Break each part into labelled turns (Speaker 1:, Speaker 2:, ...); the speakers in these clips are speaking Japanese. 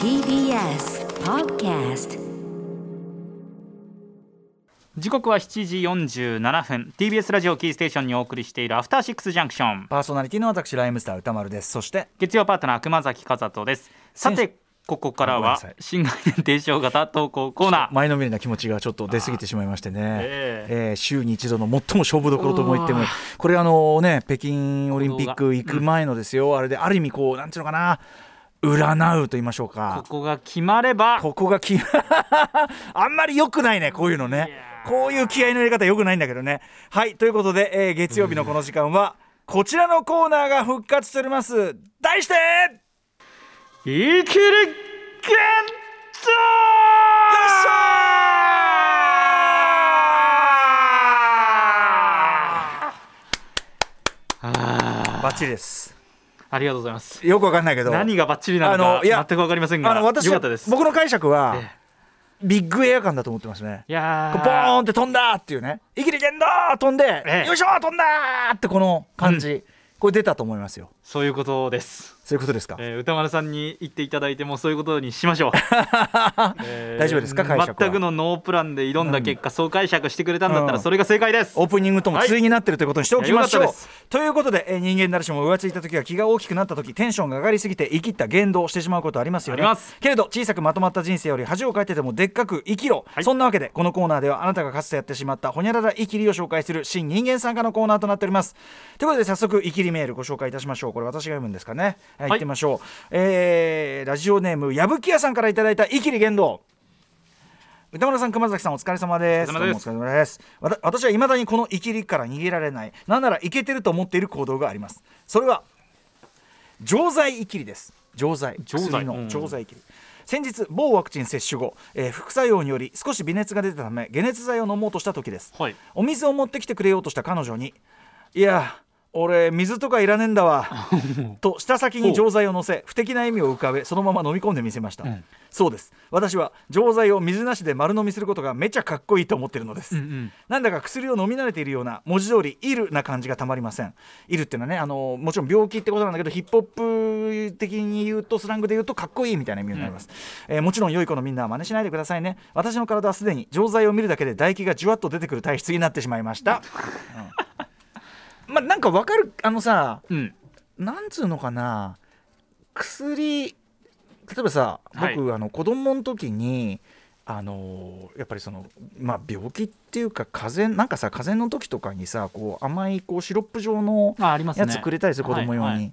Speaker 1: TBS Podcast
Speaker 2: 時刻は7時47分 TBS ラジオキーステーションにお送りしているアフターシックスジャンクション
Speaker 3: パーソナリティの私ライムスター歌丸です。そして
Speaker 2: 月曜パートナー熊崎和人です。さてここからは新概念提唱型投稿コーナー。
Speaker 3: 前のめりな気持ちがちょっと出過ぎてしまいましてね、
Speaker 2: え
Speaker 3: え。ー週に一度の最も勝負どころとも言ってもこれあのね北京オリンピック行く前のですよ、あれである意味こうなんていうのかな占うと言いましょう
Speaker 2: こ
Speaker 3: か。
Speaker 2: こが決まれば。
Speaker 3: ここがき あんまり良くないねこういうのね。こういう気合いの入れ方良くないんだけどね。はいということで、えー月曜日のこの時間はこちらのコーナーが復活しております。題して
Speaker 2: 生きるゲッあ
Speaker 3: バッチリです
Speaker 2: ありがとうございます。
Speaker 3: よくわかんないけど。
Speaker 2: 何がバッチリなの
Speaker 3: あ
Speaker 2: か全くわかりませんが
Speaker 3: あの私僕の解釈は、
Speaker 2: え
Speaker 3: ビッグエア感だと思ってますね。
Speaker 2: いや
Speaker 3: ボーンって飛んだっていうね「イキリゲンドー!」飛んで、
Speaker 2: ええ。
Speaker 3: よいしょー飛んだーってこの感じ、これ出たと思いますよ。
Speaker 2: そういうことです
Speaker 3: そういうことですか、
Speaker 2: えー歌丸さんに言っていただいてもそういうことにしましょう、えー
Speaker 3: 大丈夫ですか解釈は。
Speaker 2: 全くのノープランで挑んだ結果、そう解釈してくれたんだった
Speaker 3: うん。
Speaker 2: らそれが正解です、
Speaker 3: オープニングとも対になってるということにしておきましょう、
Speaker 2: はい
Speaker 3: ということで、えー人間誰しも浮ついた時は気が大きくなった時テンションが上がりすぎて生きった言動をしてしまうことありますよね。
Speaker 2: あります。
Speaker 3: けれど小さくまとまった人生より恥をかいてでもでっかく生きろ、
Speaker 2: はい。
Speaker 3: そんなわけでこのコーナーではあなたがかつてやってしまったほにゃらら生きりを紹介する新人間参加のコーナーとなっております。ということで早速生きりメールご紹介いたしましょう。これ私が読むんですかねはい、
Speaker 2: い。
Speaker 3: 行ってみましょう、えーラジオネームやぶきやさんからいただいた生きり言動。歌村さん熊崎さんお疲れ様です。
Speaker 2: お疲れ様です。
Speaker 3: 私は未だにこの生きりから逃げられない。なんならいけてると思っている行動があります。それは錠剤生きりです。錠剤。薬の
Speaker 2: うん。
Speaker 3: 錠剤生きり先日某ワクチン接種後、えー副作用により少し微熱が出たため解熱剤を飲もうとした時です。
Speaker 2: はい。
Speaker 3: お水を持ってきてくれようとした彼女に「いや俺水とかいらねえんだわ」と舌先に錠剤を乗せ不敵な笑みを浮かべそのまま飲み込んでみせました、
Speaker 2: ん。
Speaker 3: そうです。私は錠剤を水なしで丸飲みすることがめちゃかっこいいと思ってるのです、
Speaker 2: うんうん
Speaker 3: なんだか薬を飲み慣れているような文字通りイルな感じがたまりません。イルっていうのはねあのもちろん病気ってことなんだけどヒップホップ的に言うとスラングで言うとかっこいいみたいな意味になります、えーもちろん良い子のみんなは真似しないでくださいね。私の体はすでに錠剤を見るだけで唾液がじゅわっと出てくる体質になってしまいました、うんまあなんかわかるあのさ
Speaker 2: うん。
Speaker 3: なんつうのかな薬例えばさ
Speaker 2: はい。
Speaker 3: 僕、あの子供の時にあのやっぱりそのまあ病気っていうか風邪なんかさ風邪の時とかにさこう甘いこうシロップ状の
Speaker 2: あありますね。
Speaker 3: やつくれたりする子供用に、
Speaker 2: はい。はい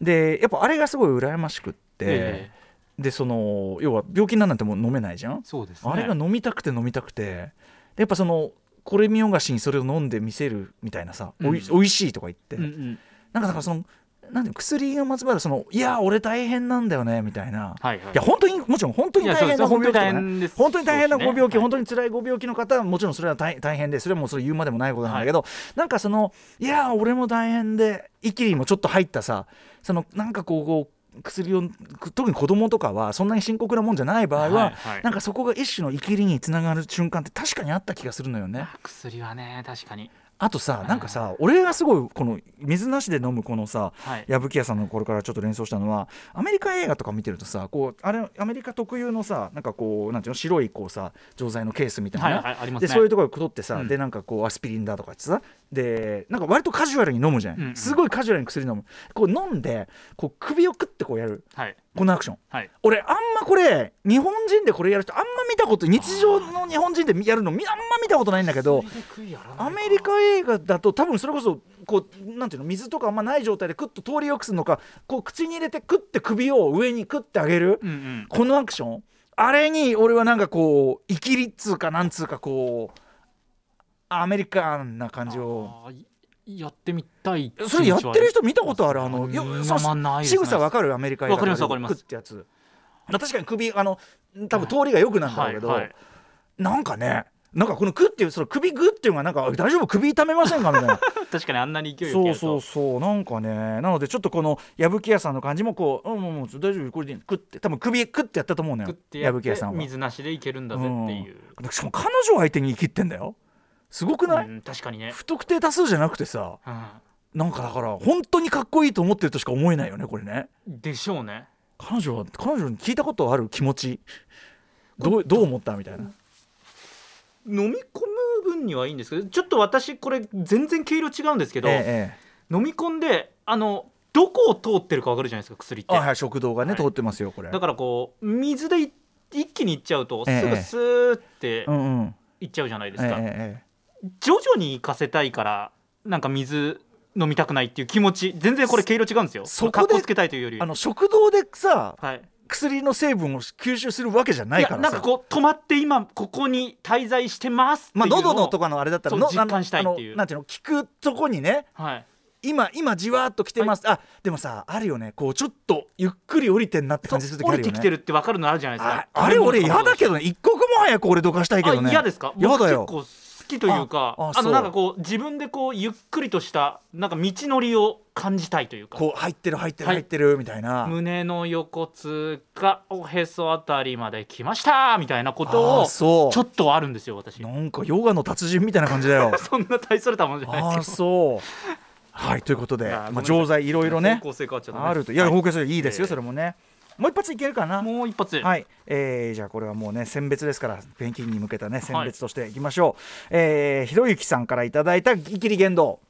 Speaker 3: でやっぱあれがすごい羨ましくって、
Speaker 2: え
Speaker 3: でその要は病気になるなんてもう飲めないじゃん、
Speaker 2: そうですね。
Speaker 3: あれが飲みたくて飲みたくて。でやっぱそのこれ見よがしにそれを飲んでみせるみたいなさ、おい
Speaker 2: うん。
Speaker 3: おいしいとか言って、
Speaker 2: うんうん。
Speaker 3: なんかだからそのなんていうの薬がまつわるそのいや俺大変なんだよねみたいな、
Speaker 2: はいはい。
Speaker 3: いや本当にもちろん本当に大変なご病気ね。本当に大変なご病気、
Speaker 2: はい
Speaker 3: 本当に辛いご病気の方はもちろんそれは大大変でそれはもうそれ言うまでもないことなんだけど、なんかそのいや俺も大変でイキリもちょっと入ったさそのなんかこうこう薬を特に子供とかはそんなに深刻なもんじゃない場合は、
Speaker 2: はいはい
Speaker 3: なんかそこが一種のイキリにつながる瞬間って確かにあった気がするのよね。
Speaker 2: 薬はね確かに
Speaker 3: あとさなんかさ俺がすごいこの水なしで飲むこのさ
Speaker 2: はい。
Speaker 3: 矢吹屋さんのこれからちょっと連想したのはアメリカ映画とか見てるとさこうあれアメリカ特有のさなんかこうなんていうの白いこうさ錠剤のケースみたいな。ね、
Speaker 2: はいはいありますね。
Speaker 3: でそういうところ取ってさ、
Speaker 2: うん。
Speaker 3: でなんかこうアスピリンだとかってさでなんか割とカジュアルに飲むじゃん、
Speaker 2: うんうん。
Speaker 3: すごいカジュアルに薬飲む。こう飲んでこう首をクッてこうやる。
Speaker 2: はい。
Speaker 3: このアクション。
Speaker 2: はい。
Speaker 3: 俺あんまこれ日本人でこれやる人あんま見たこと日常の日本人でやるのみあんま見たことないんだけどアメリカ映画だと多分それこそこうなんていうの水とかあんまない状態でクッと通りよくするのかこう口に入れてクッて首を上にクッて上げる、
Speaker 2: うんうん
Speaker 3: このアクションあれに俺はなんかこう生きりっつうかなんつうかこうアメリカンな感じを。
Speaker 2: やってみたい
Speaker 3: それやってる人見たことある？あの仕草わかる？アメリカ映画
Speaker 2: わかりますわかります。
Speaker 3: クッてやつ。まあ確かに首あの多分通りが良くなんだろうけど、
Speaker 2: はいはい。
Speaker 3: なんかねなんかこのクッていうその首グッっていうのがなんか大丈夫？首痛めませんか？みたいな。
Speaker 2: 確かにあんなに勢い
Speaker 3: そうそうそう。なんかねなのでちょっとこの矢吹屋さんの感じもこう「うんもう大丈夫？これでいいクッて。多分首クッてやったと思うのよ。矢吹屋さんは。
Speaker 2: 水なしでいけるんだぜっていう、
Speaker 3: うん。しかも彼女相手に生きってんだよ。すごくない、
Speaker 2: うん確かにね、
Speaker 3: 不特定多数じゃなくてさ
Speaker 2: う
Speaker 3: なんかだから本当にかっこいいと思ってるとしか思えないよねこれね。
Speaker 2: ん、でしょうね
Speaker 3: 彼女は彼女に聞いたことある気持ち。どうどう思ったみたいな。
Speaker 2: 飲み込む分にはいいんですけどちょっと私これ全然毛色違うんですけど、
Speaker 3: ええ
Speaker 2: 飲み込んであのどこを通ってるか分かるじゃないですか薬って。
Speaker 3: あはい食道がね、
Speaker 2: はい。
Speaker 3: 通ってますよこれ。
Speaker 2: だからこう水でい一気にいっちゃうと
Speaker 3: ええ
Speaker 2: すぐスーっていっちゃうじゃないです
Speaker 3: ええ
Speaker 2: か、
Speaker 3: ええ。
Speaker 2: 徐々に行かせたいからなんか水飲みたくないっていう気持ち全然これ毛色違うんですよ。
Speaker 3: そこで
Speaker 2: つけたいというより。
Speaker 3: あの食道でさ
Speaker 2: はい。
Speaker 3: 薬の成分を吸収するわけじゃないからさ。
Speaker 2: なんかこう止まって今ここに滞在してますっていう
Speaker 3: まあ喉のとかのあれだったらの
Speaker 2: 実感したいっていう。
Speaker 3: なんていうの聞くとこにね
Speaker 2: はい。
Speaker 3: 今今じわーっと来てます、あでもさあるよね。こうちょっとゆっくり降りてんなって感じする時
Speaker 2: 降
Speaker 3: あるよね。
Speaker 2: りてきてるって分かるのあるじゃないです
Speaker 3: あ
Speaker 2: か。
Speaker 3: あれ俺嫌だけ
Speaker 2: ど
Speaker 3: どね。一刻も早く俺どかしたいけどね。
Speaker 2: 嫌ですか？
Speaker 3: 嫌だよ。
Speaker 2: 僕結構好きというかあのなんかこう自分でこうゆっくりとしたなんか道のりを感じたいというか。
Speaker 3: こう入ってる入ってる
Speaker 2: はい。
Speaker 3: 入ってるみたいな、
Speaker 2: 胸の横痛がおへそあたりまで来ましたみたいなこと
Speaker 3: あ
Speaker 2: をちょっとあるんですよ私。
Speaker 3: なんかヨガの達人みたいな感じだよ。
Speaker 2: そんな大それたもんじゃないですよ。
Speaker 3: そう。はいということで。まあ、錠剤いろいろね。
Speaker 2: 方向性変わっちゃったね
Speaker 3: あると。いや
Speaker 2: は
Speaker 3: 方向性いいですよ、
Speaker 2: ええ
Speaker 3: それもねもう一発いけるかな？
Speaker 2: もう一発。
Speaker 3: はい、えーじゃあこれはもうね選別ですからペンキに向けたね選別としていきましょう、えーひろゆきさんからいただいたイキリ言動。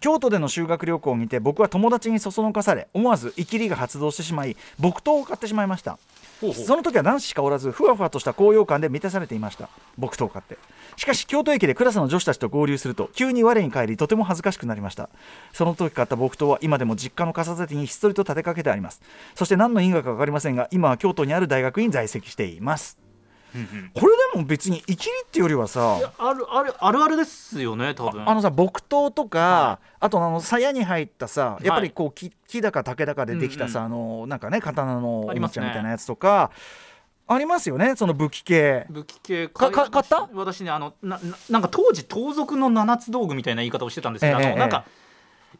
Speaker 3: 京都での修学旅行を見て僕は友達にそそのかされ思わずイキリが発動してしまい木刀を買ってしまいましたその時は男子しかおらずふわふわとした高揚感で満たされていました。僕とを買って。しかし京都駅でクラスの女子たちと合流すると急に我に返りとても恥ずかしくなりました。その時買った木刀は今でも実家の傘立てにひっそりと立てかけてあります。そして何の因果か分かりませんが今は京都にある大学に在籍しています。
Speaker 2: うんうん。
Speaker 3: これでも別にイキリっていうよりはさ
Speaker 2: あるあるあるあるですよね多分。
Speaker 3: あのさ木刀とか、
Speaker 2: は
Speaker 3: あとあの鞘に入ったさ
Speaker 2: い。
Speaker 3: やっぱりこう木木だか竹だかでできたさ、
Speaker 2: うん
Speaker 3: あのなんかね刀のおもちゃみたいなやつとかありますよねその武器系。
Speaker 2: 武器系
Speaker 3: かか買った？
Speaker 2: 私ねあのなななんか当時盗賊の七つ道具みたいな言い方をしてたんですけど、
Speaker 3: ええ
Speaker 2: あのなんか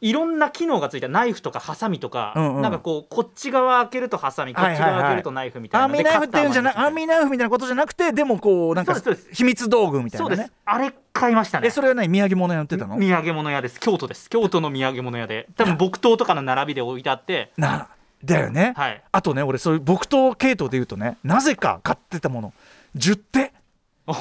Speaker 2: いろんな機能がついた。ナイフとかハサミとか、
Speaker 3: うんうん。
Speaker 2: なんかこうこっち側開けるとハサミこっち側開けるとナイフみたいな、
Speaker 3: アーミーナイフっていうんじゃなアーミーナイフみたいなことじゃなくてでもこうなんか秘密道具みたい
Speaker 2: そうです。
Speaker 3: なね
Speaker 2: あれ買いましたね。
Speaker 3: えそれは何？土産物屋ってたの？
Speaker 2: 土産物屋です。京都です。京都の土産物屋で。多分木刀とかの並びで置いてあって。
Speaker 3: なだよね、
Speaker 2: はい。
Speaker 3: あとね俺そういう木刀系統で言うとねなぜか買ってたもの。10手。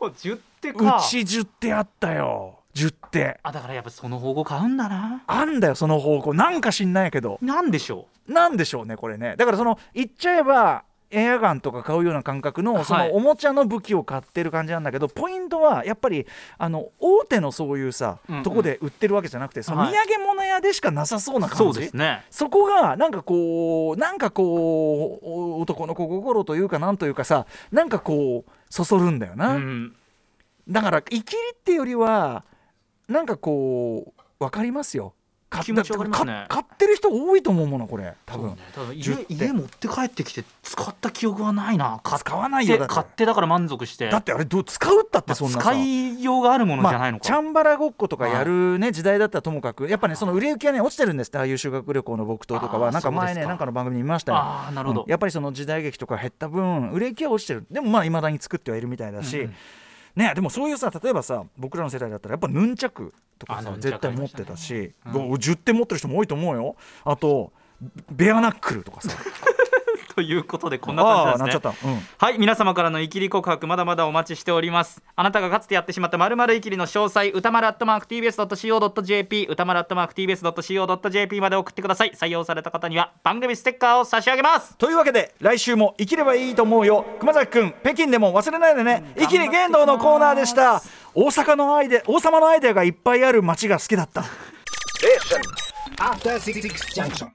Speaker 2: 10手
Speaker 3: う
Speaker 2: か
Speaker 3: ち10手あったよ10手。
Speaker 2: あだからやっぱその方向買うんだな。
Speaker 3: あんだよその方向。なんか知んないけど。
Speaker 2: なんでしょ
Speaker 3: なんでしょうねこれね。だからその言っちゃえばエアガンとか買うような感覚のそ
Speaker 2: はい。
Speaker 3: のおもちゃの武器を買ってる感じなんだけど、ポイントはやっぱりあの大手のそういうさ、
Speaker 2: うんうん。
Speaker 3: とこで売ってるわけじゃなくてその
Speaker 2: はい
Speaker 3: 土産物屋でしかなさそうな
Speaker 2: うそ
Speaker 3: 感じ、
Speaker 2: うですね。
Speaker 3: そこがなんかこうなんかこうお男の子心というかなんというかさなんかこうそそるんだよな、
Speaker 2: うん。
Speaker 3: だからイキリってよりはなんかこう分かりますよ。買っ
Speaker 2: 気持ちわかりますね。
Speaker 3: 買ってる人多いと思うものこれ。多分。
Speaker 2: 多分
Speaker 3: 10
Speaker 2: 家
Speaker 3: 手
Speaker 2: 家持って帰ってきて使った記憶はないな。買っ
Speaker 3: 使わないよ
Speaker 2: て
Speaker 3: だって。
Speaker 2: 買ってだから満足して。
Speaker 3: だってあれどう使うったって
Speaker 2: まあ
Speaker 3: そんな。さ、
Speaker 2: 使いようがあるものじゃないの
Speaker 3: まあ、チャ
Speaker 2: か、
Speaker 3: ンバラごっことかやる、ね時代だったらともかくやっぱねその売れ行きがね落ちてるんですってああいう修学旅行の木刀とか
Speaker 2: あー
Speaker 3: はなんか前
Speaker 2: そうですか。
Speaker 3: ねなんかの番組に見ましたよ。
Speaker 2: ああなるほど、
Speaker 3: うん。やっぱりその時代劇とか減った分売れ行きは落ちてる。でもまあいまだに作ってはいるみたいだし、
Speaker 2: うんうん
Speaker 3: ねでもそういうさ例えばさ僕らの世代だったらやっぱヌンチャクとかさ絶対持ってたし、
Speaker 2: ありましたね。
Speaker 3: もう10点持ってる人も多いと思うよ。あとベアナックルとかさ
Speaker 2: ということでこんな感じなんですね。
Speaker 3: ああなっちゃった、うん。
Speaker 2: はい皆様からのイキリ告白まだまだお待ちしております。あなたがかつてやってしまったまるまるイキリの詳細歌丸アットマーク TBS.CO.JP 歌丸アットマーク TBS.CO.JP まで送ってください。採用された方には番組ステッカーを差し上げます。
Speaker 3: というわけで来週も生きればいいと思うよ。熊崎くん北京でも忘れないでね。生きり言動のコーナーでした。大阪のアイデ王様のアイデアがいっぱいある街が好きだった。
Speaker 1: After Six Junction.